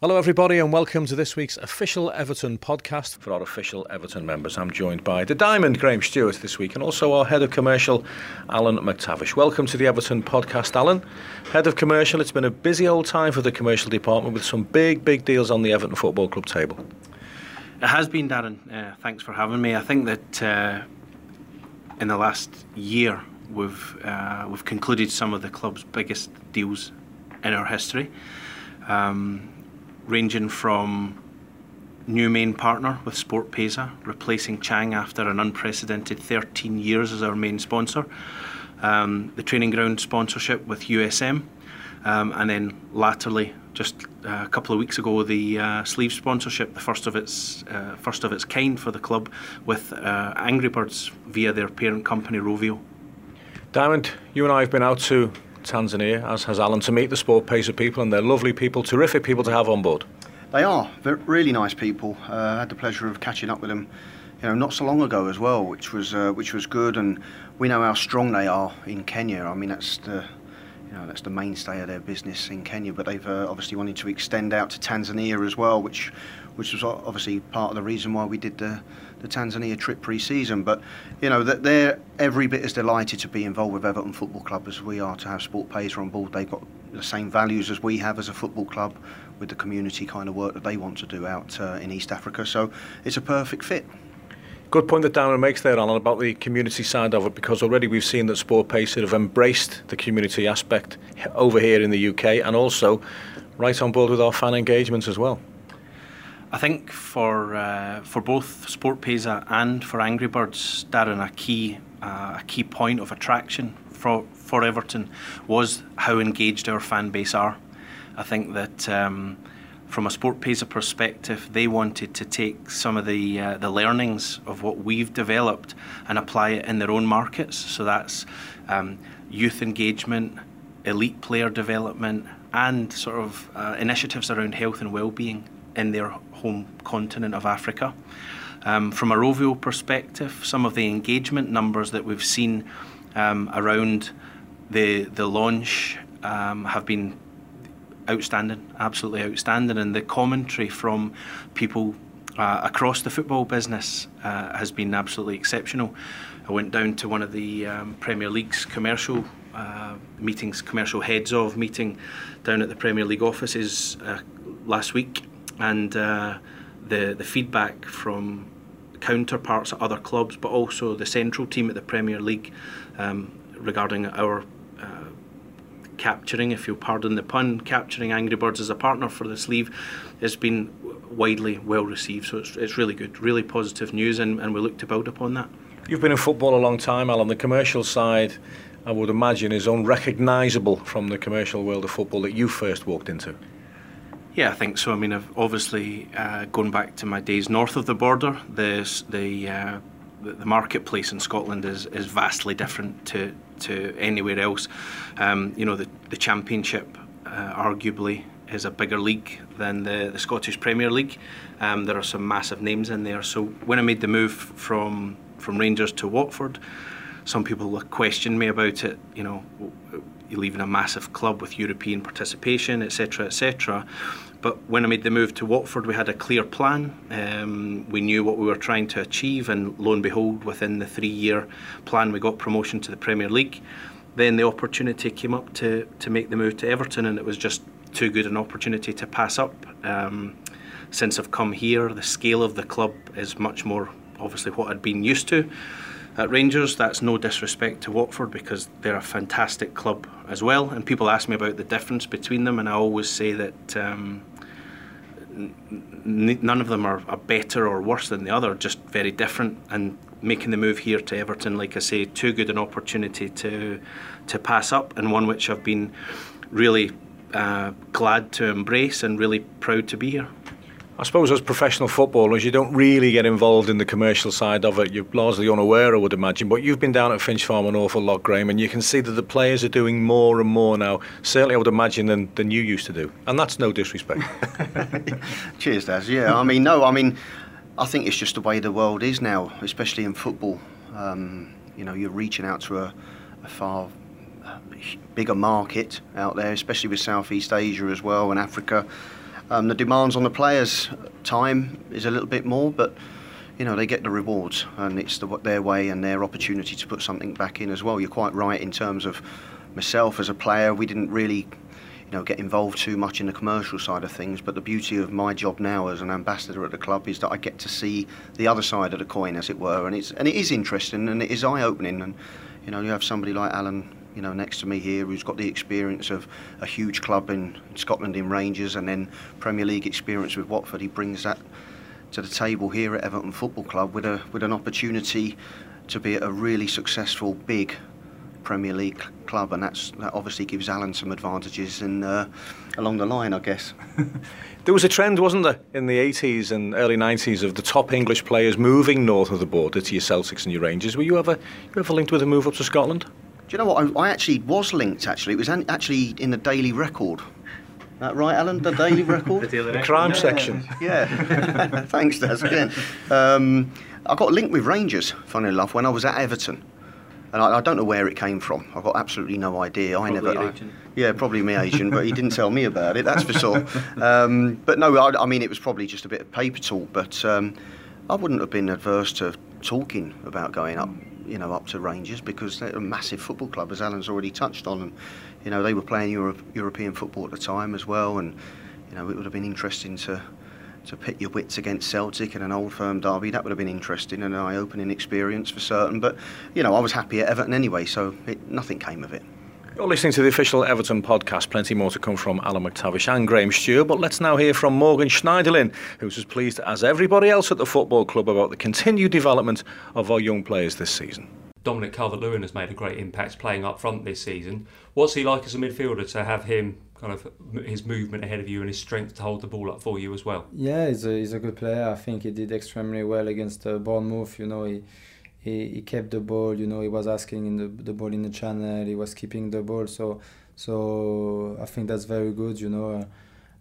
Hello, everybody, and welcome to this week's official Everton podcast for our official Everton members. I'm joined by the Diamond, Graham Stuart, this week, and also our head of commercial, Alan McTavish. Welcome to the Everton podcast, Alan. Head of commercial, it's been a busy old time for the commercial department with some big, big deals on the Everton Football Club table. It has been, Darren. Uh, thanks for having me. I think that uh, in the last year, we've uh, we've concluded some of the club's biggest deals in our history. Um, ranging from new main partner with SportPesa, replacing Chang after an unprecedented 13 years as our main sponsor, um, the training ground sponsorship with USM, um, and then latterly, just uh, a couple of weeks ago, the uh, sleeve sponsorship, the first of its uh, first of its kind for the club, with uh, Angry Birds via their parent company Rovio. Diamond, you and I have been out to Tanzania, as has Alan, to meet the SportPesa people, and they're lovely people, terrific people to have on board. They are really nice people. Uh, I had the pleasure of catching up with them, you know, not so long ago as well, which was uh, which was good. And we know how strong they are in Kenya. I mean, that's the you know that's the mainstay of their business in Kenya. But they've uh, obviously wanted to extend out to Tanzania as well, which which was obviously part of the reason why we did the, the Tanzania trip pre-season. But you know that they're every bit as delighted to be involved with Everton Football Club as we are to have Sport SportPesa on board. They've got the same values as we have as a football club with the community kind of work that they want to do out uh, in East Africa. So it's a perfect fit. Good point that Darren makes there, Alan, about the community side of it, because already we've seen that SportPesa have embraced the community aspect over here in the UK and also right on board with our fan engagements as well. I think for uh, for both SportPesa and for Angry Birds, Darren, a key uh, a key point of attraction for for Everton was how engaged our fan base are. I think that um, from a SportPesa perspective, they wanted to take some of the uh, the learnings of what we've developed and apply it in their own markets. So that's um, youth engagement, elite player development, and sort of uh, initiatives around health and well-being in their home continent of Africa. Um, from a Rovio perspective, some of the engagement numbers that we've seen um, around the the launch um, have been outstanding, absolutely outstanding, and the commentary from people uh, across the football business uh, has been absolutely exceptional. I went down to one of the um, Premier League's commercial uh, meetings, commercial heads of meeting down at the Premier League offices uh, last week, and uh, the the feedback from counterparts at other clubs, but also the central team at the Premier League um, regarding our uh, capturing, if you'll pardon the pun, capturing Angry Birds as a partner for this sleeve has been widely well received. So it's, it's really good, really positive news, and, and we look to build upon that. You've been in football a long time, Alan. The commercial side, I would imagine, is unrecognisable from the commercial world of football that you first walked into. Yeah, I think so. I mean, obviously uh, going back to my days north of the border, the the, uh, the marketplace in Scotland is, is vastly different to to anywhere else. Um, you know, the the Championship uh, arguably is a bigger league than the, the Scottish Premier League. Um, there are some massive names in there. So when I made the move from from Rangers to Watford, some people questioned me about it. You know, you're leaving a massive club with European participation, etc., etc. But when I made the move to Watford, we had a clear plan. Um, we knew what we were trying to achieve, and lo and behold, within the three-year plan, we got promotion to the Premier League. Then the opportunity came up to to make the move to Everton, and it was just too good an opportunity to pass up. Um, since I've come here, the scale of the club is much more obviously what I'd been used to. At Rangers, that's no disrespect to Watford because they're a fantastic club as well. And people ask me about the difference between them, and I always say that um, n- none of them are, are, better or worse than the other, just very different. And making the move here to Everton, like I say, too good an opportunity to to pass up, and one which I've been really uh, glad to embrace and really proud to be here. I suppose as professional footballers, you don't really get involved in the commercial side of it. You're largely unaware, I would imagine. But you've been down at Finch Farm an awful lot, Graham, and you can see that the players are doing more and more now. Certainly, I would imagine than, than you used to do, and that's no disrespect. Cheers, Daz. Yeah, I mean, no, I mean, I think it's just the way the world is now, especially in football. Um, you know, you're reaching out to a, a far uh, bigger market out there, especially with Southeast Asia as well and Africa Um, the demands on the players' time is a little bit more, but you know they get the rewards, and it's the, their way and their opportunity to put something back in as well. You're quite right in terms of myself as a player. We didn't really you know, get involved too much in the commercial side of things. But the beauty of my job now as an ambassador at the club is that I get to see the other side of the coin, as it were, and it's and it is interesting and it is eye-opening. And you know, you have somebody like Alan, you know, next to me here who's got the experience of a huge club in, Scotland in Rangers and then Premier League experience with Watford. He brings that to the table here at Everton Football Club with a with an opportunity to be a really successful big Premier League club, and that's that obviously gives Alan some advantages in, uh, along the line, I guess. there was a trend, wasn't there, in the 80s and early 90s of the top English players moving north of the border to your Celtics and your Rangers. Were you ever you ever linked with a move up to Scotland? Do you know what? I, I actually was linked. Actually, it was an, actually in the Daily Record. That right, Alan? The Daily Record, the, the crime yeah. section. Yeah. Thanks, Des. Again, um, I got linked with Rangers. Funny enough, when I was at Everton and I, I, don't know where it came from. I've got absolutely no idea. Probably I never. I, yeah, probably my agent, but he didn't tell me about it. That's for sure. Um, but no, I, I, mean it was probably just a bit of paper talk. But um, I wouldn't have been adverse to talking about going up, you know, up to Rangers because they're a massive football club, as Alan's already touched on, and you know they were playing Europe, European football at the time as well, and you know it would have been interesting to to pit your wits against Celtic in an old firm derby. That would have been interesting and an eye-opening experience for certain. But you know, I was happy at Everton anyway, so it, nothing came of it. You're listening to the official Everton podcast. Plenty more to come from Alan McTavish and Graham Stuart. But let's now hear from Morgan Schneiderlin, who's as pleased as everybody else at the football club about the continued development of our young players this season. Dominic Calvert-Lewin has made a great impact playing up front this season. What's he like as a midfielder to have him kind of his movement ahead of you and his strength to hold the ball up for you as well. Yeah, he's a, he's a good player. I think he did extremely well against uh, Bournemouth. You know, he, he he kept the ball. You know, he was asking in the the ball in the channel. He was keeping the ball. So so I think that's very good. You know.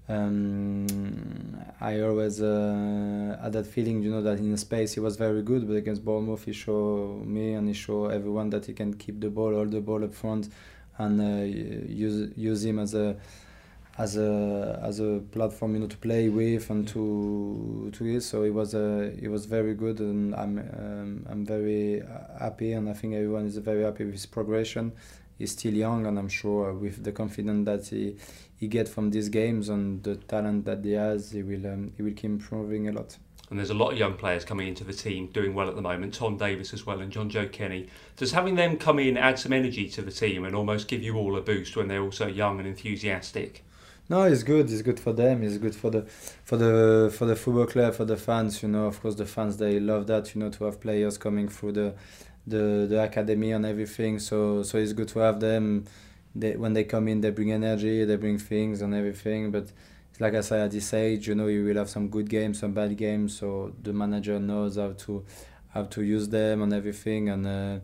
Um, I always uh, had that feeling, you know, that in space he was very good, but against Bournemouth he showed me and he showed everyone that he can keep the ball, hold the ball up front, and uh, use use him as a as a as a platform you know to play with and to to use so it was a it was very good and I'm um, I'm very happy and I think everyone is very happy with his progression he's still young and I'm sure with the confidence that he he get from these games and the talent that he has he will um, he will keep improving a lot and there's a lot of young players coming into the team doing well at the moment. Tom Davies as well, and Jonjoe Kenny. Does having them come in add some energy to the team and almost give you all a boost when they're all so young and enthusiastic? No, it's good. It's good for them. It's good for the for the for the football club, for the fans. You know, of course, the fans they love that. You know, to have players coming through the the the academy and everything. So so it's good to have them. They, when they come in, they bring energy, they bring things and everything. But like I said, at this age, you know, you will have some good games, some bad games. So the manager knows how to how to use them and everything, and uh,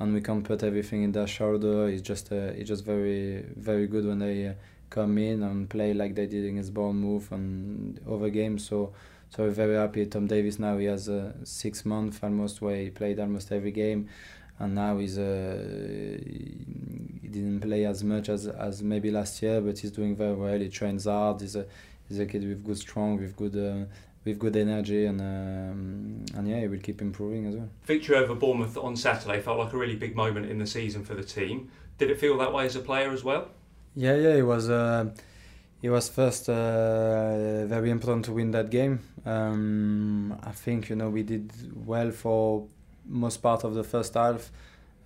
and we can't put everything in their shoulder. It's just uh, it's just very very good when they uh, come in and play like they did against Bournemouth and other games. So so we're very happy. Tom Davies now he has uh, six months almost where he played almost every game and now he's uh, he didn't play as much as, as maybe last year, but he's doing very well. He trains hard. He's a he's a kid with good strong, with good uh, with good energy, and um, and yeah, he will keep improving as well. Victory over Bournemouth on Saturday felt like a really big moment in the season for the team. Did it feel that way as a player as well? Yeah, yeah, it was. Uh, it was first uh, very important to win that game. Um, I think you know we did well for most part of the first half.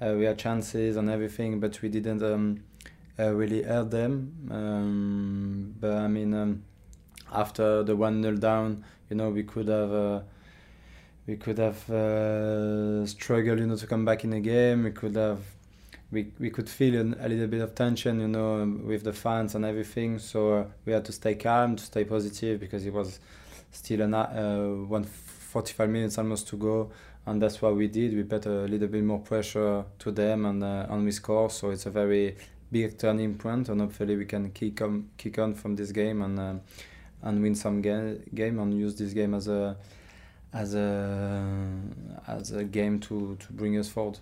Uh, we had chances and everything, but we didn't um, uh, really hurt them. Um, but I mean, um, after the one 0 down, you know, we could have uh, we could have uh, struggled, you know, to come back in the game. We could have we, we could feel a little bit of tension, you know, with the fans and everything. So uh, we had to stay calm, to stay positive, because it was still an, uh, 145 minutes almost to go and that's what we did. We put a little bit more pressure to them, and uh, and we score. So it's a very big turning point, and hopefully we can kick on kick on from this game and uh, and win some ga- game and use this game as a as a as a game to to bring us forward.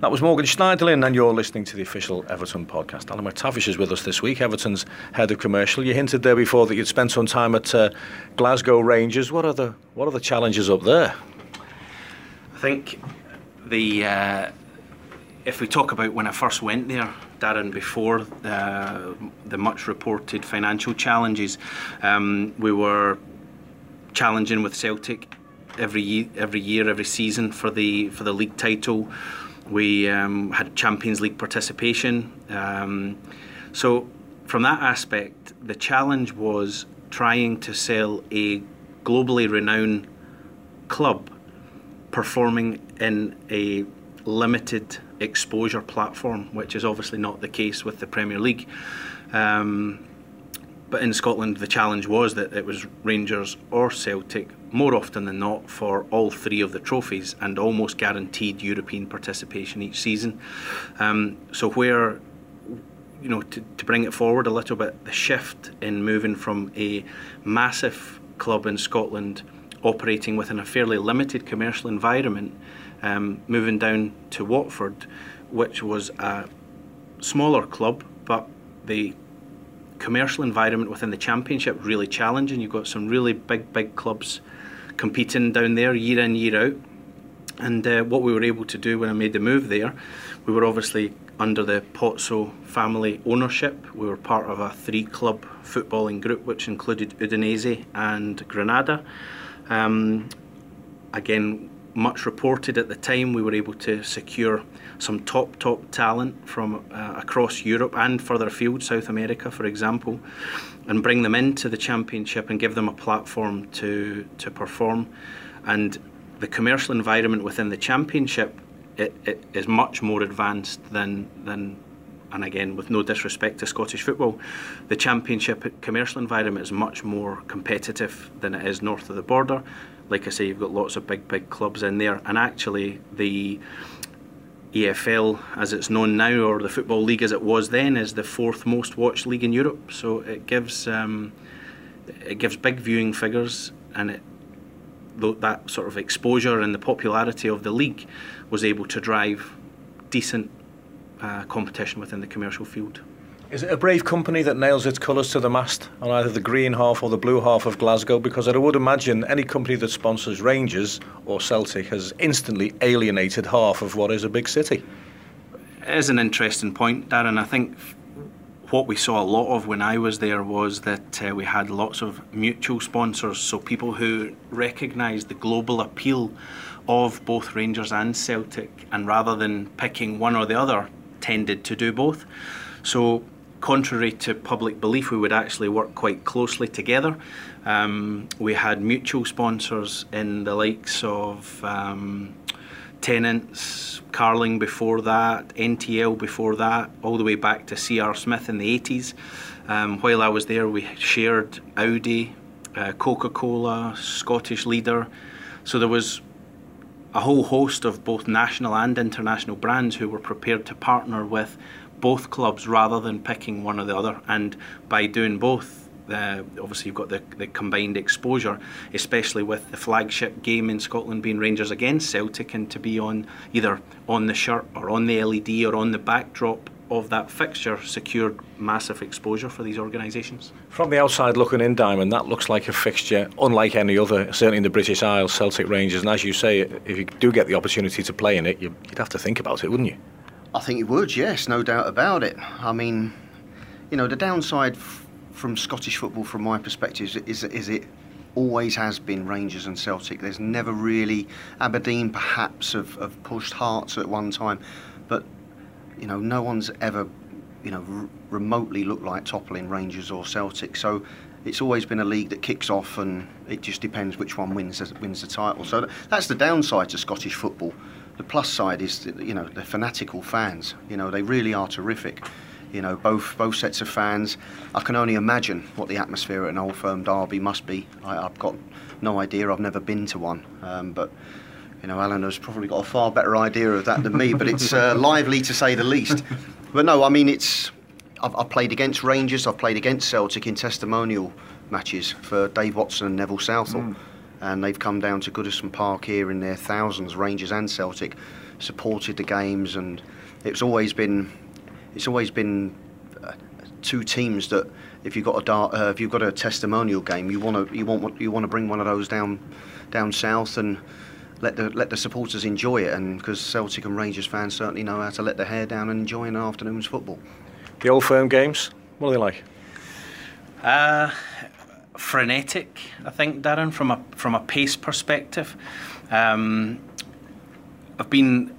That was Morgan Schneiderlin, and you're listening to the official Everton podcast. Alan McTavish is with us this week, Everton's head of commercial. You hinted there before that you'd spent some time at uh, Glasgow Rangers. What are the what are the challenges up there? I think the uh, if we talk about when I first went there, Darren, before uh, the much reported financial challenges, um, we were challenging with Celtic every year, every year, every season for the for the league title. We um, had Champions League participation. Um, so, from that aspect, the challenge was trying to sell a globally renowned club performing in a limited exposure platform, which is obviously not the case with the Premier League. Um, but in Scotland, the challenge was that it was Rangers or Celtic more often than not for all three of the trophies and almost guaranteed European participation each season. Um, so where you know to, to bring it forward a little bit, the shift in moving from a massive club in Scotland operating within a fairly limited commercial environment, um, moving down to Watford, which was a smaller club, but the commercial environment within the championship really challenging. You've got some really big, big clubs competing down there year in, year out. And uh, what we were able to do when I made the move there, we were obviously under the Pozzo family ownership. We were part of a three club footballing group which included Udinese and Granada. Um, again, much reported at the time, we were able to secure some top, top talent from uh, across Europe and further afield, South America, for example, and bring them into the championship and give them a platform to, to perform. And the commercial environment within the championship it, it is much more advanced than, than and again, with no disrespect to Scottish football, the championship commercial environment is much more competitive than it is north of the border. Like I say, you've got lots of big, big clubs in there, and actually, the EFL, as it's known now, or the Football League as it was then, is the fourth most watched league in Europe. So it gives um, it gives big viewing figures, and it that sort of exposure and the popularity of the league was able to drive decent uh, competition within the commercial field. Is it a brave company that nails its colours to the mast on either the green half or the blue half of Glasgow? Because I would imagine any company that sponsors Rangers or Celtic has instantly alienated half of what is a big city. It is an interesting point, Darren. I think what we saw a lot of when I was there was that uh, we had lots of mutual sponsors, so people who recognised the global appeal of both Rangers and Celtic, and rather than picking one or the other, tended to do both. So contrary to public belief, we would actually work quite closely together. Um, we had mutual sponsors in the likes of um, Tennent's, Carling before that, NTL before that, all the way back to CR Smith in the 80s. Um, while I was there, we shared Audi, uh, Coca Cola, Scottish Leader. So there was a whole host of both national and international brands who were prepared to partner with both clubs rather than picking one or the other. And by doing both, uh, obviously you've got the, the combined exposure, especially with the flagship game in Scotland being Rangers against Celtic, and to be on either on the shirt or on the LED or on the backdrop of that fixture secured massive exposure for these organisations. From the outside looking in, Diamond, that looks like a fixture unlike any other, certainly in the British Isles, Celtic Rangers. And as you say, if you do get the opportunity to play in it, you'd have to think about it, wouldn't you? I think it would, yes, no doubt about it. I mean, you know, the downside from Scottish football, from my perspective, is, is it always has been Rangers and Celtic. There's never really Aberdeen, perhaps, have, have pushed Hearts at one time, but you know, no one's ever, you know, remotely looked like toppling Rangers or Celtic. So it's always been a league that kicks off, and it just depends which one wins wins the title. So that's the downside to Scottish football. The plus side is, that, you know, the fanatical fans. You know, they really are terrific. You know, both both sets of fans. I can only imagine what the atmosphere at an Old Firm derby must be. I, have got no idea. I've never been to one, um, but you know, Alan has probably got a far better idea of that than me. But it's uh, lively to say the least. But no, I mean, it's. I've, I've played against Rangers. I've played against Celtic in testimonial matches for Dave Watson and Neville Southall. Mm and they've come down to Goodison Park here in their thousands, Rangers and Celtic, supported the games, and it's always been it's always been uh, two teams that if you've got a uh, if you've got a testimonial game, you want to you want you want to bring one of those down down south and let the let the supporters enjoy it. And because Celtic and Rangers fans certainly know how to let their hair down and enjoy an afternoon's football. The old firm games, what are they like? Uh, frenetic, I think, Darren, from a from a pace perspective. Um, I've been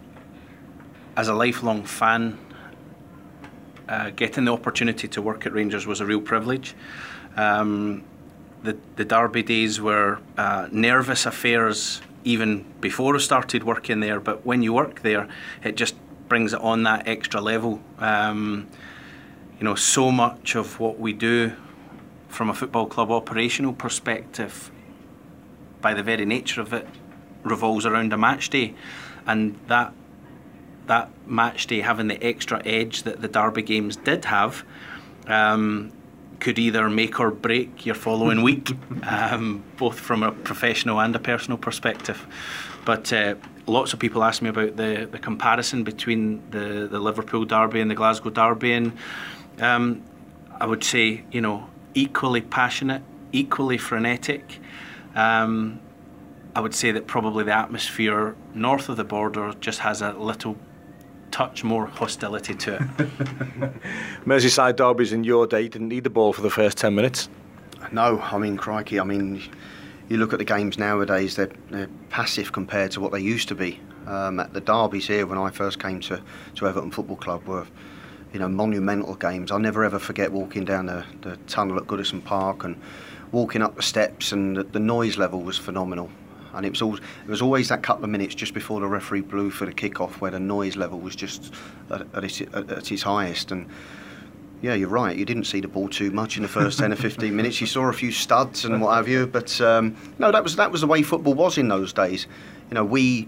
as a lifelong fan uh, getting the opportunity to work at Rangers was a real privilege. Um, the, the Derby days were uh, nervous affairs even before I started working there, but when you work there, it just brings it on that extra level. Um, you know, so much of what we do from a football club operational perspective, by the very nature of it, revolves around a match day, and that that match day having the extra edge that the Derby games did have um, could either make or break your following week, um, both from a professional and a personal perspective. But uh, lots of people ask me about the, the comparison between the, the Liverpool Derby and the Glasgow Derby, and um, I would say, you know, equally passionate, equally frenetic. Um, I would say that probably the atmosphere north of the border just has a little touch more hostility to it. Merseyside derbies in your day didn't need the ball for the first 10 minutes. No, I mean, crikey, I mean, you look at the games nowadays, they're, they're passive compared to what they used to be. Um, at the derbies here, when I first came to, to Everton Football Club, were you know monumental games. I'll never ever forget walking down the, the tunnel at Goodison Park and walking up the steps, and the, the noise level was phenomenal and it was all, it was always that couple of minutes just before the referee blew for the kick-off where the noise level was just at, at, its, at its highest and yeah, you're right. You didn't see the ball too much in the first 10 or 15 minutes. You saw a few studs and what have you, but um, no, that was that was the way football was in those days. You know, we.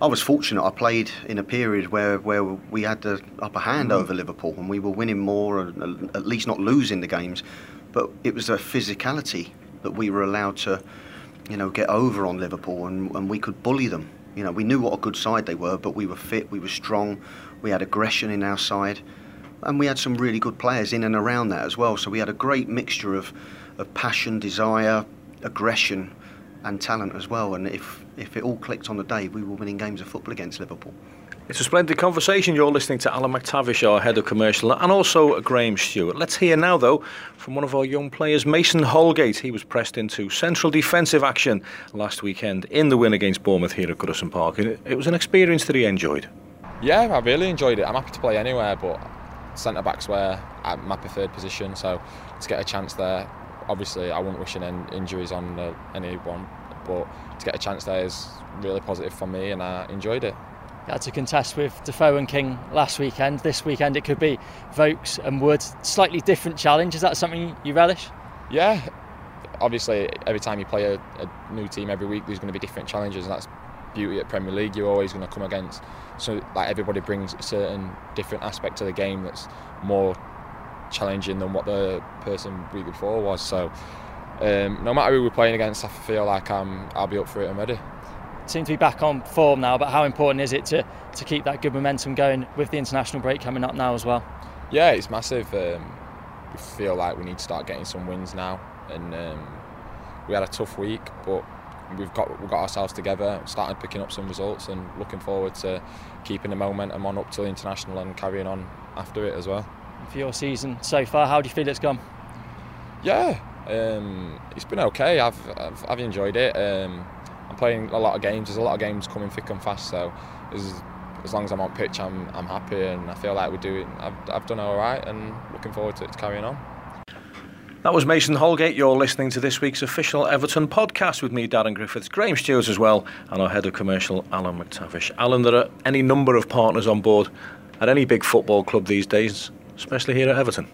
I was fortunate. I played in a period where, where we had the upper hand mm. over Liverpool, and we were winning more, and at least not losing the games. But it was a physicality that we were allowed to you know, get over on Liverpool and, and we could bully them. You know, we knew what a good side they were, but we were fit, we were strong, we had aggression in our side, and we had some really good players in and around that as well. So we had a great mixture of, of passion, desire, aggression, and talent as well. And if, if it all clicked on the day, we were winning games of football against Liverpool. It's a splendid conversation. You're listening to Alan McTavish, our head of commercial, and also Graham Stuart. Let's hear now, though, from one of our young players, Mason Holgate. He was pressed into central defensive action last weekend in the win against Bournemouth here at Goodison Park. It was an experience that he enjoyed. Yeah, I really enjoyed it. I'm happy to play anywhere, but centre back's where I'm my preferred position. So to get a chance there, obviously I wouldn't wish any injuries on uh, anyone, but to get a chance there is really positive for me, and I enjoyed it had to contest with Defoe and King last weekend. This weekend it could be Vokes and Wood. Slightly different challenge. Is that something you relish? Yeah. Obviously, every time you play a, a new team every week, there's going to be different challenges, and that's beauty at Premier League. You're always going to come against. So, like everybody brings a certain different aspect to the game that's more challenging than what the person week before was. So, um, no matter who we're playing against, I feel like I'm, I'll be up for it and ready seem to be back on form now, but how important is it to, to keep that good momentum going with the international break coming up now as well? Yeah, it's massive. Um, we feel like we need to start getting some wins now, and um, we had a tough week, but we've got we got ourselves together, started picking up some results, and looking forward to keeping the momentum on up to the international and carrying on after it as well. For your season so far, how do you feel it's gone? Yeah, um, it's been okay. I've I've, I've enjoyed it. Um, I'm playing a lot of games. There's a lot of games coming thick and fast. So as, as long as I'm on pitch, I'm I'm happy, and I feel like we're doing. I've I've done all right, and looking forward to, it carrying on. That was Mason Holgate. You're listening to this week's official Everton podcast with me, Darren Griffiths, Graham Stuart as well, and our head of commercial, Alan McTavish. Alan, there are any number of partners on board at any big football club these days, especially here at Everton.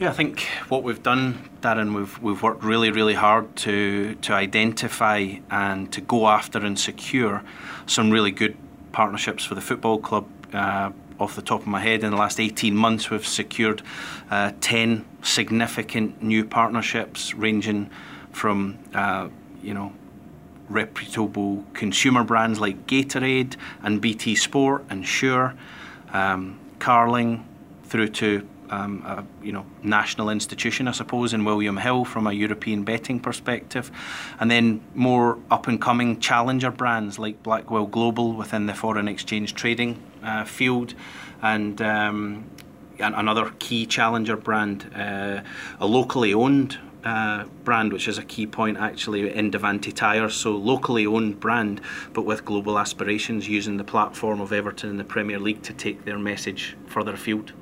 Yeah, I think what we've done, Darren, we've we've worked really, really hard to to identify and to go after and secure some really good partnerships for the football club. Uh, off the top of my head, in the last 18 months, we've secured uh, 10 significant new partnerships, ranging from uh, you know reputable consumer brands like Gatorade and BT Sport and Sure, um, Carling, through to um, a you know national institution, I suppose, in William Hill from a European betting perspective, and then more up and coming challenger brands like Blackwell Global within the foreign exchange trading uh, field, and um, another key challenger brand, uh, a locally owned uh, brand, which is a key point actually in Devante Tires. So locally owned brand, but with global aspirations, using the platform of Everton in the Premier League to take their message further afield.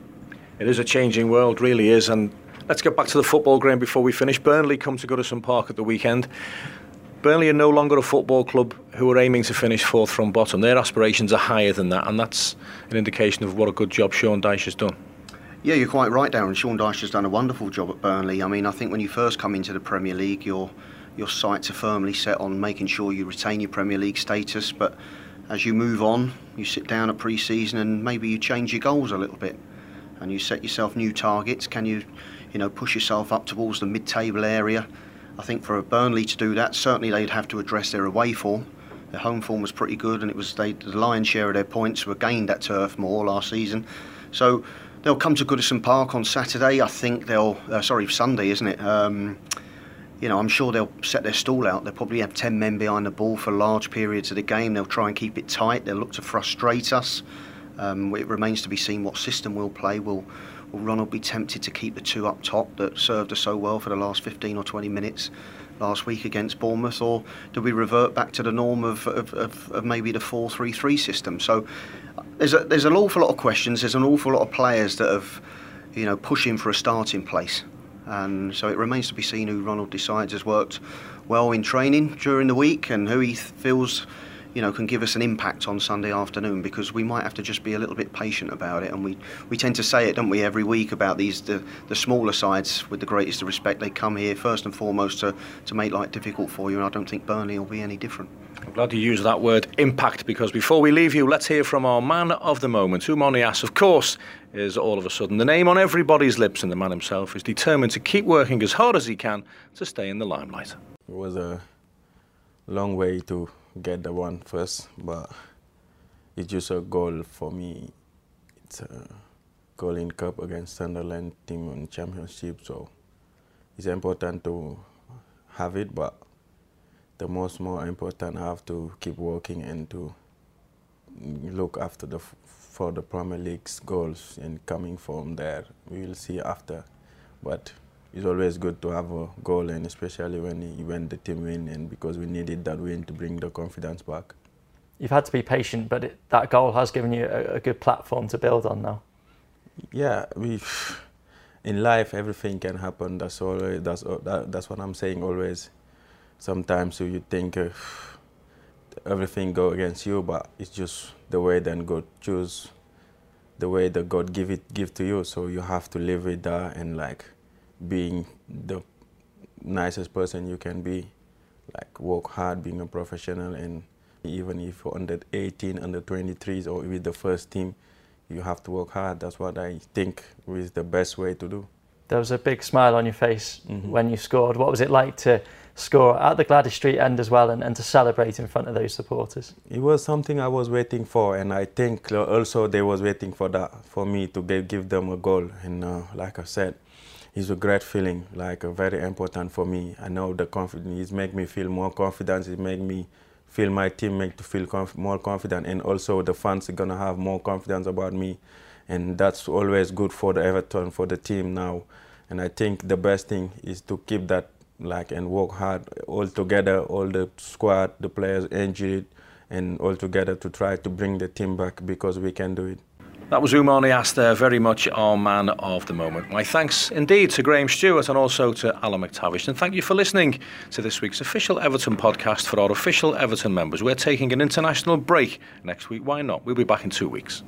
It is a changing world, really is. And let's get back to the football ground before we finish. Burnley come to Goodison Park at the weekend. Burnley are no longer a football club who are aiming to finish fourth from bottom. Their aspirations are higher than that, and that's an indication of what a good job Sean Dyche has done. Yeah, you're quite right, Darren. Sean Dyche has done a wonderful job at Burnley. I mean, I think when you first come into the Premier League, your your sights are firmly set on making sure you retain your Premier League status. But as you move on, you sit down at pre-season and maybe you change your goals a little bit, and you set yourself new targets. Can you, you know, push yourself up towards the mid-table area? I think for Burnley to do that, certainly they'd have to address their away form. Their home form was pretty good, and it was they, the lion's share of their points were gained at Turf Moor last season. So they'll come to Goodison Park on Saturday. I think they'll, uh, sorry, Sunday, isn't it? Um, you know, I'm sure they'll set their stall out. They'll probably have 10 men behind the ball for large periods of the game. They'll try and keep it tight. They'll look to frustrate us. Um, it remains to be seen what system we'll play. Will, will Ronald be tempted to keep the two up top that served us so well for the last 15 or 20 minutes last week against Bournemouth, or do we revert back to the norm of, of, of, of maybe the 4 3 3 system? So there's a, there's an awful lot of questions. There's an awful lot of players that have, you know, pushing for a starting place, and so it remains to be seen who Ronald decides has worked well in training during the week and who he feels you know, can give us an impact on Sunday afternoon because we might have to just be a little bit patient about it. And we, we tend to say it, don't we, every week about these the, the smaller sides. With the greatest of respect, they come here first and foremost to, to make life difficult for you. And I don't think Burnley will be any different. I'm glad you used that word impact because before we leave you, let's hear from our man of the moment. Oumar Niasse, of course, is all of a sudden the name on everybody's lips, and the man himself is determined to keep working as hard as he can to stay in the limelight. It was a long way to get the one first, but it's just a goal for me. It's a goal in cup against Sunderland team on championship, so it's important to have it, but the most more important I have to keep working and to look after the for the Premier League's goals and coming from there. We will see after, but it's always good to have a goal, and especially when when the team win, and because we needed that win to bring the confidence back. You've had to be patient, but it, that goal has given you a, a, good platform to build on now. Yeah, we in life everything can happen. That's all. That's that, that's what I'm saying always. Sometimes you think uh, everything go against you, but it's just the way then God choose, the way that God give it give to you. So you have to live with that and like being the nicest person you can be. Like work hard, being a professional, and even if you're under 18, under 23s, or with the first team, you have to work hard. That's what I think is the best way to do. There was a big smile on your face mm-hmm. when you scored. What was it like to score at the Gladys Street end as well and, and to celebrate in front of those supporters? It was something I was waiting for, and I think also they was waiting for that for me to give, give them a goal. And uh, like I said, it's a great feeling, like uh, very important for me. I know the confidence, it make me feel more confident, it make me feel my team make to feel conf more confident and also the fans are gonna have more confidence about me and that's always good for the Everton, for the team now. And I think the best thing is to keep that like and work hard all together, all the squad, the players injured and all together to try to bring the team back because we can do it. That was Oumar Niasse there, very much our man of the moment. My thanks indeed to Graham Stuart and also to Alan McTavish. And thank you for listening to this week's official Everton podcast for our official Everton members. We're taking an international break next week. Why not? We'll be back in two weeks.